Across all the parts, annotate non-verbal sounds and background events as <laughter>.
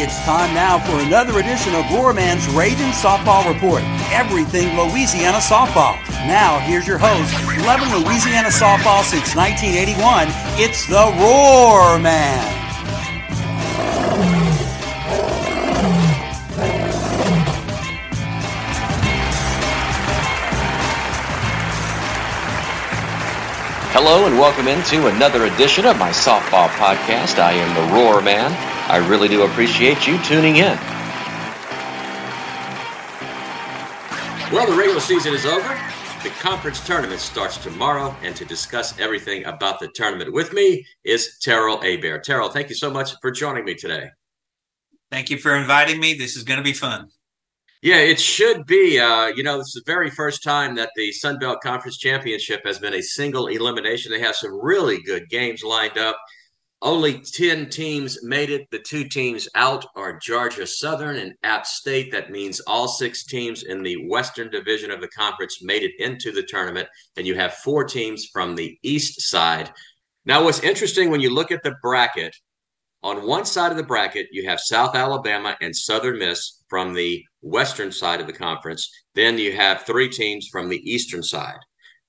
It's time now for another edition of Roarman's Raging Softball Report. Everything Louisiana softball. Now, here's your host, 11 Louisiana softball since 1981. It's the Roar Man. Hello and welcome into another edition of my softball podcast. I am the Roar Man. I really do appreciate you tuning in. Well, the regular season is over. The conference tournament starts tomorrow, and to discuss everything about the tournament with me is Terrell Hebert. Terrell, thank you so much for joining me today. Thank you for inviting me. This is going to be fun. Yeah, it should be. Uh, you know, this is the very first time that the Sun Belt Conference Championship has been a single elimination. They have some really good games lined up. Only 10 teams made it. The two teams out are Georgia Southern and App State. That means all six teams in the Western Division of the conference made it into the tournament. And you have four teams from the East side. Now, what's interesting when you look at the bracket, on one side of the bracket, you have South Alabama and Southern Miss from the western side of the conference. Then you have three teams from the eastern side.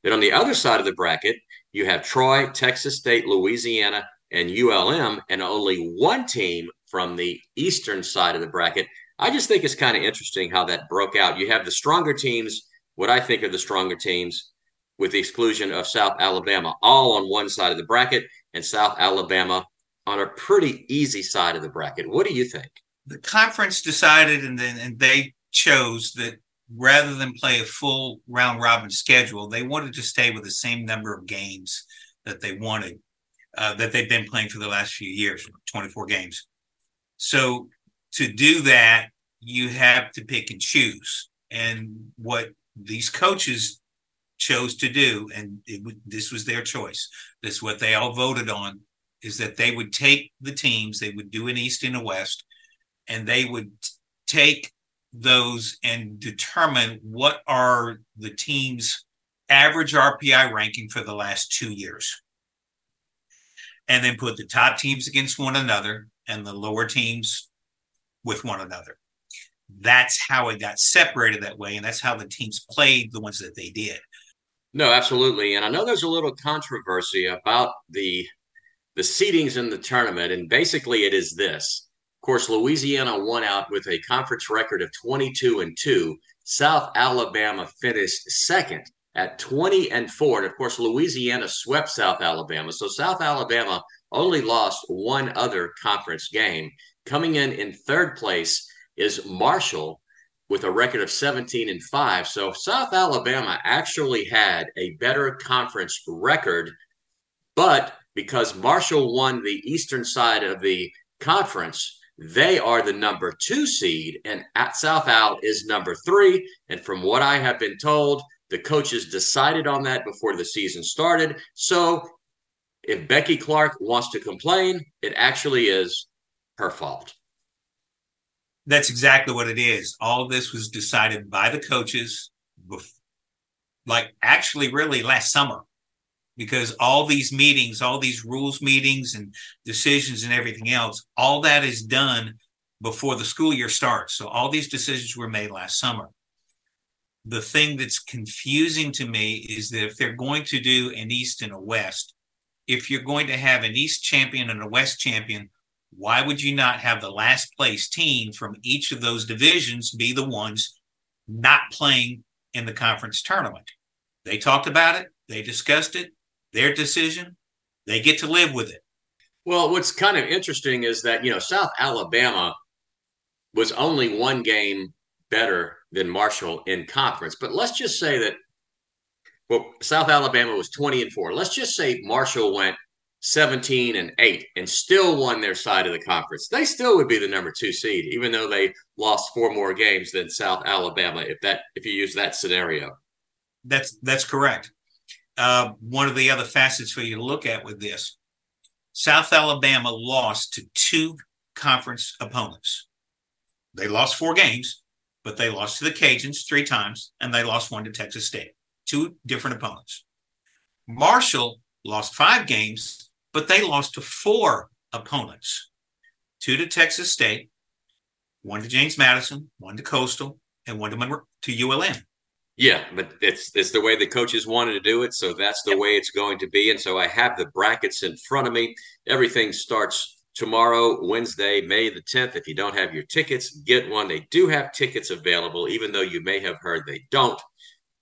Then on the other side of the bracket, you have Troy, Texas State, Louisiana, and ULM, and only one team from the eastern side of the bracket. I just think it's kind of interesting how that broke out. You have the stronger teams, what I think are the stronger teams, with the exclusion of South Alabama, all on one side of the bracket, and South Alabama on a pretty easy side of the bracket. What do you think? The conference decided and then and they chose that rather than play a full round robin schedule, they wanted to stay with the same number of games that they wanted, uh, that they've been playing for the last few years, 24 games. So to do that, you have to pick and choose. And what these coaches chose to do, and it, this was their choice, this is what they all voted on, is that they would take the teams, they would do an East and a West, and they would take those and determine what are the team's average RPI ranking for the last two years. And then put the top teams against one another and the lower teams with one another. That's how it got separated that way. And that's how the teams played the ones that they did. No, absolutely. And I know there's a little controversy about the the seedings in the tournament. And basically it is this of course, Louisiana won out with a conference record of 22 and 2. South Alabama finished second at 20 and 4. And of course, Louisiana swept South Alabama. So South Alabama only lost one other conference game. Coming in in third place is Marshall with a record of 17 and 5. So South Alabama actually had a better conference record, but because Marshall won the eastern side of the conference, they are the number two seed, and at South Al is number three. And from what I have been told, the coaches decided on that before the season started. So if Becky Clark wants to complain, it actually is her fault. That's exactly what it is. All this was decided by the coaches, like actually, really last summer because all these meetings, all these rules meetings and decisions and everything else, all that is done before the school year starts. So all these decisions were made last summer. The thing that's confusing to me is that if they're going to do an East and a West, if you're going to have an East champion and a West champion, why would you not have the last place team from each of those divisions be the ones not playing in the conference tournament? They talked about it, they discussed it, their decision. They get to live with it. Well, what's kind of interesting is that, you know, South Alabama was only one game better than Marshall in conference. But let's just say that, well, South Alabama was 20 and 4. Let's just say Marshall went 17 and 8 and still won their side of the conference. They still would be the number 2 seed even though they lost four more games than South Alabama if that if you use that scenario. That's that's correct uh, one of the other facets for you to look at with this. South Alabama lost to two conference opponents. They lost four games, but they lost to the Cajuns three times, and they lost one to Texas State. Two different opponents. Marshall lost five games, but they lost to four opponents two to Texas State, one to James Madison, one to Coastal, and one to Monroe, to ULM. Yeah, but it's it's the way the coaches wanted to do it, so that's the way it's going to be. And so I have the brackets in front of me. Everything starts tomorrow, Wednesday, May the 10th. If you don't have your tickets, get one. They do have tickets available, even though you may have heard they don't.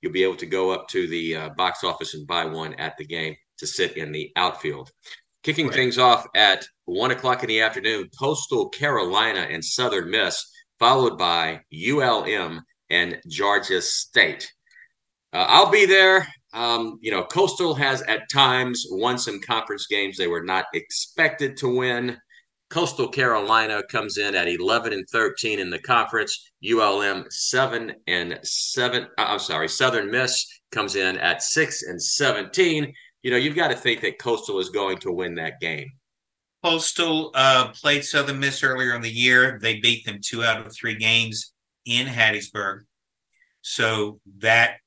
You'll be able to go up to the uh, box office and buy one at the game to sit in the outfield. Kicking right. things off at one o'clock in the afternoon, Coastal Carolina and Southern Miss, followed by ULM and Georgia State. Uh, I'll be there. Um, you know, Coastal has at times won some conference games they were not expected to win. Coastal Carolina comes in at 11 and 13 in the conference. ULM 7 and 7. Uh, I'm sorry, Southern Miss comes in at 6 and 17 you know, you've got to think that Coastal is going to win that game. Coastal uh, played Southern Miss earlier in the year. They beat them two out of three games in Hattiesburg. So that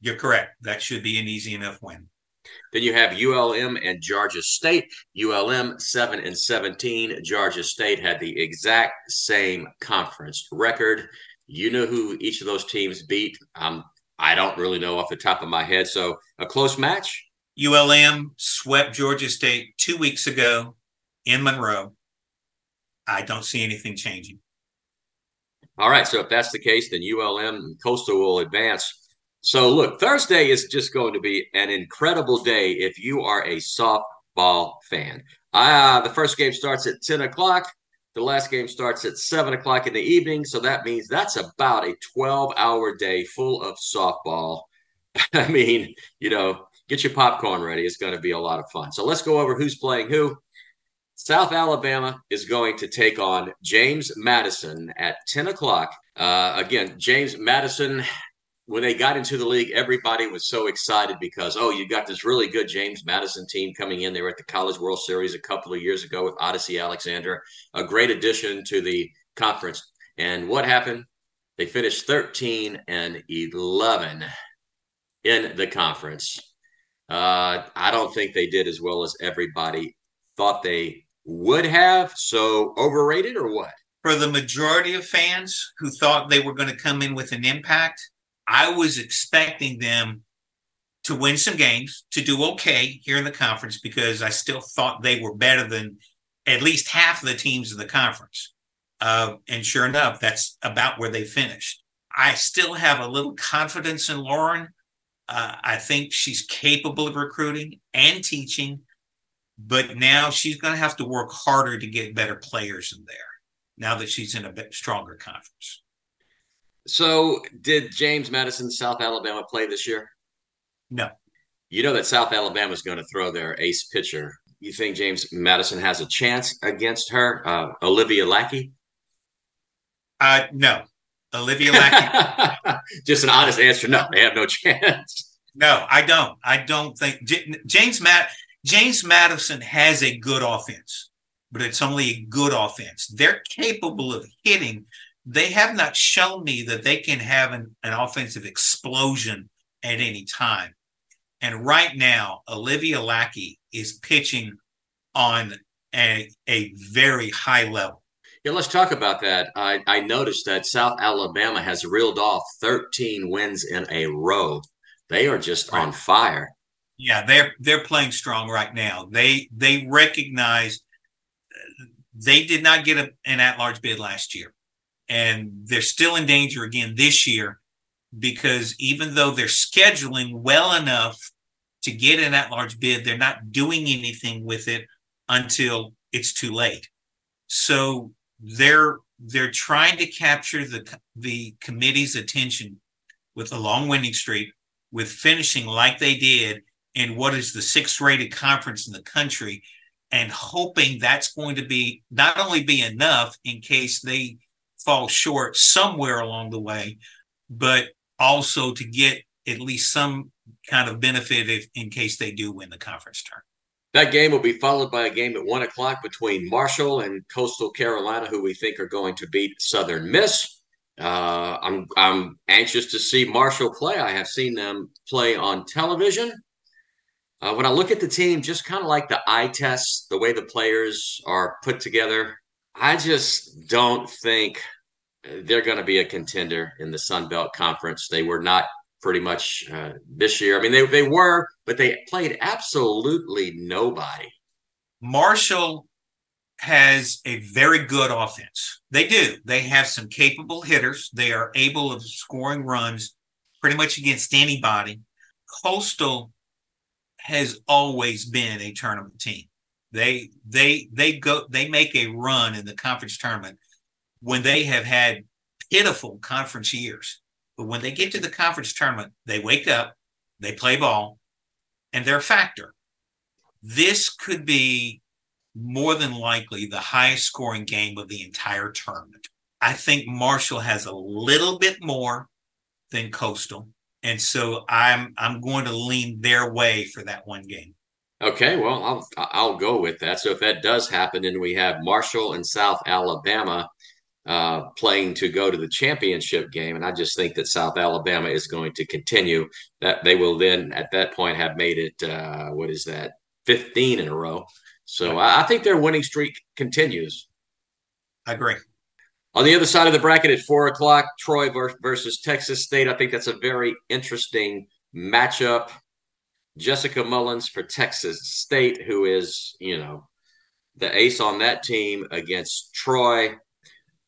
you're correct. That should be an easy enough win. Then you have ULM and Georgia State. ULM 7 and 17. Georgia State had the exact same conference record. You know who each of those teams beat. Um, I don't really know off the top of my head. So a close match. ULM swept Georgia State two weeks ago in Monroe. I don't see anything changing. All right. So if that's the case, then ULM and Coastal will advance. So look, Thursday is just going to be an incredible day if you are a softball fan. Uh, the first game starts at 10 o'clock. The last game starts at 7 o'clock in the evening. So that means that's about a 12 hour day full of softball. <laughs> I mean, you know, get your popcorn ready. It's going to be a lot of fun. So let's go over who's playing who. South Alabama is going to take on James Madison at 10 o'clock. Uh, again, James Madison, when they got into the league, everybody was so excited because, oh, you got this really good James Madison team coming in. They were at the College World Series a couple of years ago with Odicci Alexander, a great addition to the conference. And what happened? They finished 13 and 11 in the conference. Uh, I don't think they did as well as everybody thought they would have. So overrated or what? For the majority of fans who thought they were going to come in with an impact, I was expecting them to win some games, to do okay here in the conference because I still thought they were better than at least half of the teams in the conference. Uh, and sure enough, that's about where they finished. I still have a little confidence in Loren uh, I think she's capable of recruiting and teaching, but now she's going to have to work harder to get better players in there now that she's in a bit stronger conference. So, did James Madison, South Alabama, play this year? No. You know that South Alabama is going to throw their ace pitcher. You think James Madison has a chance against her, uh, Olivia Lackey? Uh, no. Olivia Lackey. <laughs> Just an honest answer. No, they have no chance. No, I don't. I don't think J- James Matt James Madison has a good offense, but it's only a good offense. They're capable of hitting. They have not shown me that they can have an, an offensive explosion at any time. And right now, Olivia Lackey is pitching on a, a very high level. Yeah, let's talk about that. I, I noticed that South Alabama has reeled off 13 wins in a row. They are just right. on fire. Yeah, they're they're playing strong right now. They they recognize they did not get a, an at-large bid last year, and they're still in danger again this year because even though they're scheduling well enough to get an at-large bid, they're not doing anything with it until it's too late. So they're they're trying to capture the the committee's attention with a long winning streak, with finishing like they did in what is the sixth rated conference in the country, and hoping that's going to be not only be enough in case they fall short somewhere along the way, but also to get at least some kind of benefit if, in case they do win the conference turn. That game will be followed by a game at one o'clock between Marshall and Coastal Carolina, who we think are going to beat Southern Miss. Uh, I'm I'm anxious to see Marshall play. I have seen them play on television. Uh, when I look at the team, just kind of like the eye test, the way the players are put together, I just don't think they're going to be a contender in the Sun Belt Conference. They were not pretty much uh, this year. I mean, they, they were, but they played absolutely nobody. Marshall has a very good offense. They do. They have some capable hitters. They are able of scoring runs pretty much against anybody. Coastal has always been a tournament team. They they they go they make a run in the conference tournament when they have had pitiful conference years. But when they get to the conference tournament, they wake up, they play ball, and they're a factor. This could be more than likely the highest scoring game of the entire tournament. I think Marshall has a little bit more than Coastal. And so I'm I'm going to lean their way for that one game. Okay, well, I'll I'll go with that. So if that does happen, then we have Marshall and South Alabama uh, playing to go to the championship game, and I just think that South Alabama is going to continue. That they will then at that point have made it. Uh, what is that? Fifteen in a row. So I, I think their winning streak continues. I agree. On the other side of the bracket at four o'clock, Troy versus Texas State. I think that's a very interesting matchup. Jessica Mullins for Texas State, who is, you know, the ace on that team against Troy.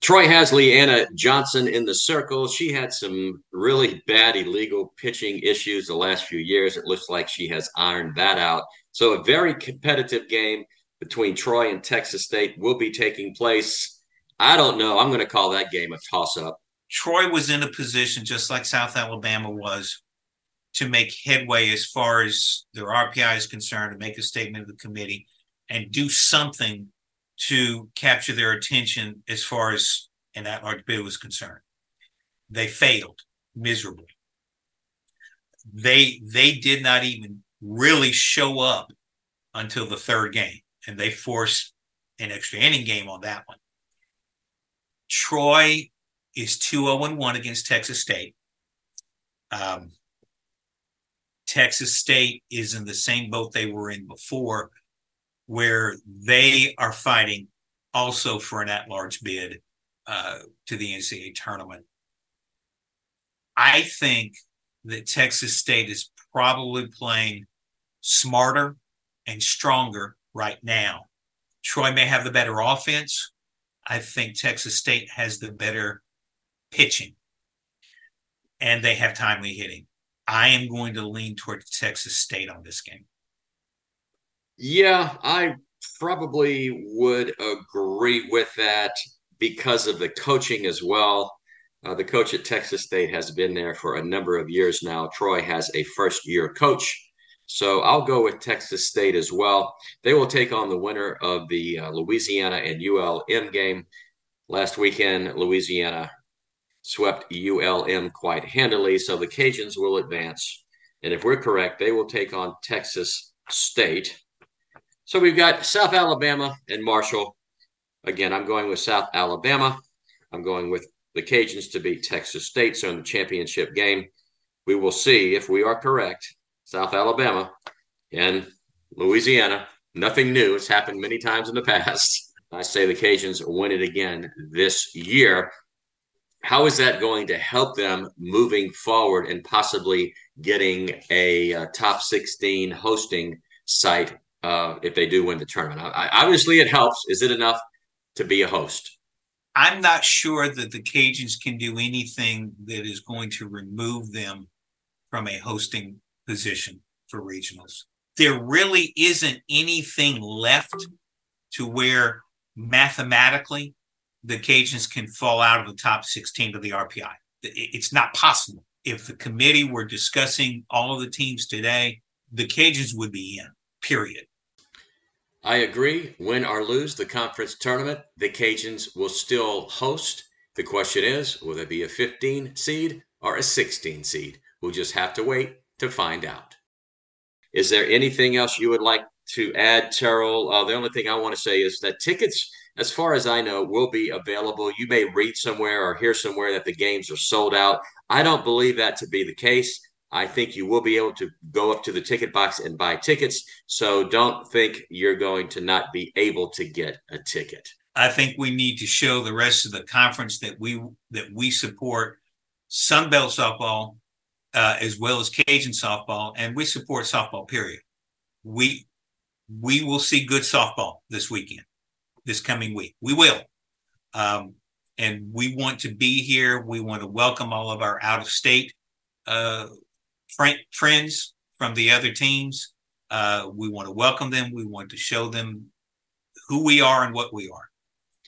Troy has Leanna Johnson in the circle. She had some really bad illegal pitching issues the last few years. It looks like she has ironed that out. So, a very competitive game between Troy and Texas State will be taking place I don't know. I'm going to call that game a toss up. Troy was in a position, just like South Alabama was, to make headway as far as their RPI is concerned, to make a statement to the committee and do something to capture their attention as far as an at large bid was concerned. They failed miserably. They they did not even really show up until the third game, and they forced an extra inning game on that one. Troy is 2 0 1 against Texas State. Um, Texas State is in the same boat they were in before, where they are fighting also for an at large bid uh, to the NCAA tournament. I think that Texas State is probably playing smarter and stronger right now. Troy may have the better offense, I think Texas State has the better pitching and they have timely hitting. I am going to lean toward Texas State on this game. Yeah, I probably would agree with that because of the coaching as well. Uh, the coach at Texas State has been there for a number of years now. Troy has a first year coach so I'll go with Texas State as well. They will take on the winner of the uh, Louisiana and ULM game. Last weekend, Louisiana swept ULM quite handily, so the Cajuns will advance. And if we're correct, they will take on Texas State. So we've got South Alabama and Marshall. Again, I'm going with South Alabama. I'm going with the Cajuns to beat Texas State. So in the championship game, we will see if we are correct South Alabama, and Louisiana. Nothing new. It's happened many times in the past. <laughs> I say the Cajuns win it again this year. How is that going to help them moving forward and possibly getting a, a top 16 hosting site uh, if they do win the tournament? I, obviously, it helps. Is it enough to be a host? I'm not sure that the Cajuns can do anything that is going to remove them from a hosting position for regionals. There really isn't anything left to where mathematically the Cajuns can fall out of the top 16 of the RPI. It's not possible. If the committee were discussing all of the teams today, the Cajuns would be in, period. I agree. Win or lose the conference tournament, the Cajuns will still host. The question is will they be a 15 seed or a 16 seed? We'll just have to wait to find out. Is there anything else you would like to add, Terrell? Uh, the only thing I want to say is that tickets, as far as I know, will be available. You may read somewhere or hear somewhere that the games are sold out. I don't believe that to be the case. I think you will be able to go up to the ticket box and buy tickets. So don't think you're going to not be able to get a ticket. I think we need to show the rest of the conference that we that we support Sun Belt softball uh, as well as Cajun softball, and we support softball. Period. We we will see good softball this weekend, this coming week. We will, um, and we want to be here. We want to welcome all of our out of state uh, friends from the other teams. Uh, we want to welcome them. We want to show them who we are and what we are,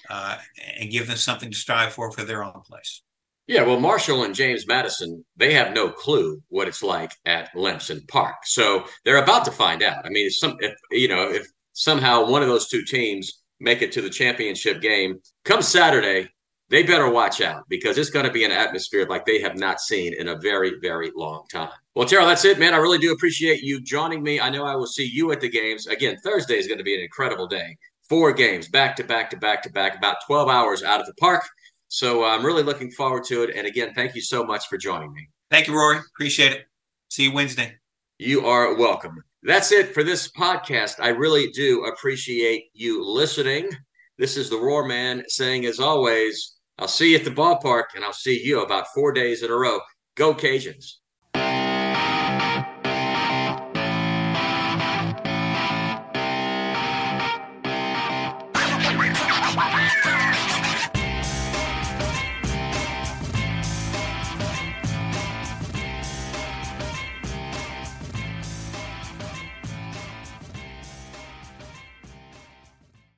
uh, and give them something to strive for for their own place. Yeah, well, Marshall and James Madison, they have no clue what it's like at Lamson Park. So they're about to find out. I mean, if some, if, you know, if somehow one of those two teams make it to the championship game, come Saturday, they better watch out because it's going to be an atmosphere like they have not seen in a very, very long time. Well, Terrell, that's it, man. I really do appreciate you joining me. I know I will see you at the games. Again, Thursday is going to be an incredible day. Four games back to back to back to back, about 12 hours out of the park. So uh, I'm really looking forward to it. And again, thank you so much for joining me. Thank you, Rory. Appreciate it. See you Wednesday. You are welcome. That's it for this podcast. I really do appreciate you listening. This is the Roar Man saying, as always, I'll see you at the ballpark and I'll see you about four days in a row. Go Cajuns.